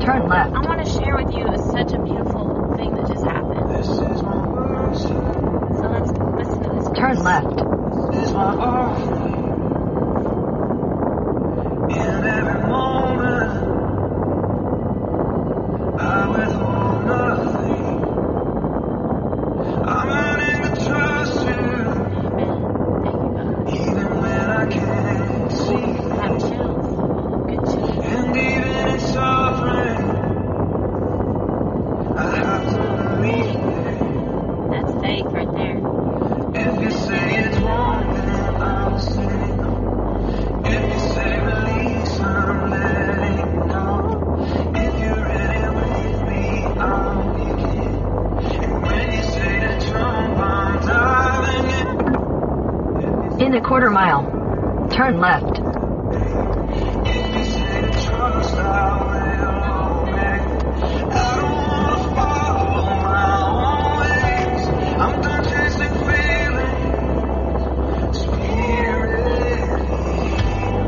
Turn left. I want to share with you such a beautiful thing that just happened. This is my world. So let's listen to this. Turn left. This is my world.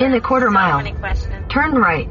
In the quarter mile. Turn right.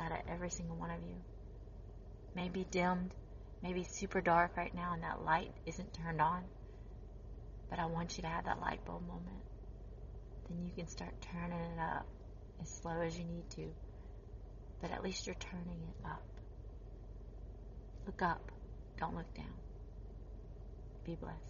Inside of every single one of you. Maybe dimmed, maybe super dark right now, and that light isn't turned on. But I want you to have that light bulb moment. Then you can start turning it up as slow as you need to. But at least you're turning it up. Look up. Don't look down. Be blessed.